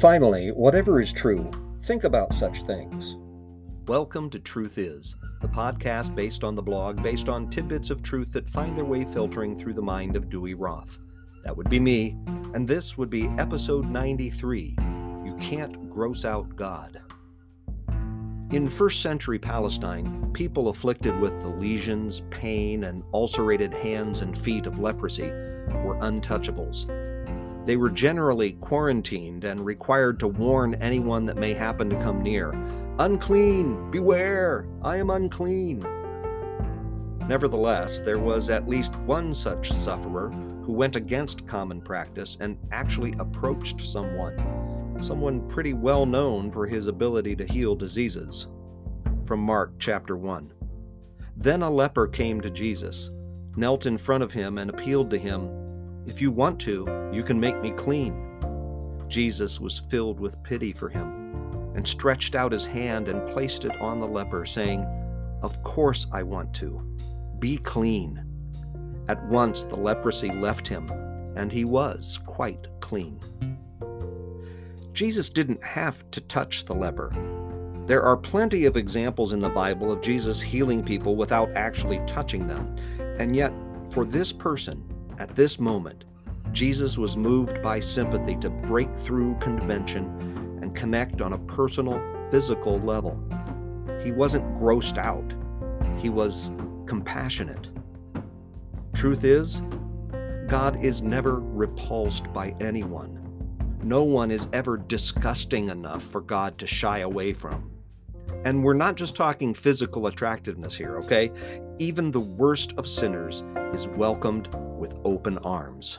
Finally, whatever is true, think about such things. Welcome to Truth Is, the podcast based on the blog, based on tidbits of truth that find their way filtering through the mind of Dewey Roth. That would be me, and this would be episode 93 You Can't Gross Out God. In first century Palestine, people afflicted with the lesions, pain, and ulcerated hands and feet of leprosy were untouchables. They were generally quarantined and required to warn anyone that may happen to come near Unclean! Beware! I am unclean! Nevertheless, there was at least one such sufferer who went against common practice and actually approached someone someone pretty well known for his ability to heal diseases. From Mark chapter 1. Then a leper came to Jesus, knelt in front of him, and appealed to him, If you want to, you can make me clean. Jesus was filled with pity for him, and stretched out his hand and placed it on the leper, saying, Of course I want to. Be clean. At once the leprosy left him, and he was quite clean. Jesus didn't have to touch the leper. There are plenty of examples in the Bible of Jesus healing people without actually touching them. And yet, for this person, at this moment, Jesus was moved by sympathy to break through convention and connect on a personal, physical level. He wasn't grossed out, he was compassionate. Truth is, God is never repulsed by anyone. No one is ever disgusting enough for God to shy away from. And we're not just talking physical attractiveness here, okay? Even the worst of sinners is welcomed with open arms.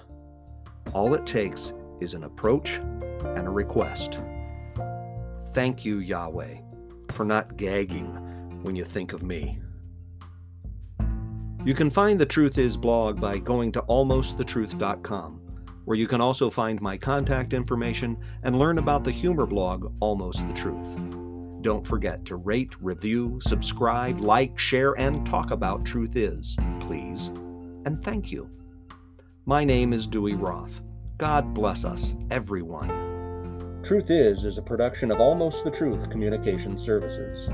All it takes is an approach and a request. Thank you, Yahweh, for not gagging when you think of me. You can find the Truth Is blog by going to almostthetruth.com where you can also find my contact information and learn about the humor blog Almost the Truth. Don't forget to rate, review, subscribe, like, share, and talk about Truth Is, please. And thank you. My name is Dewey Roth. God bless us, everyone. Truth Is is a production of Almost the Truth Communication Services.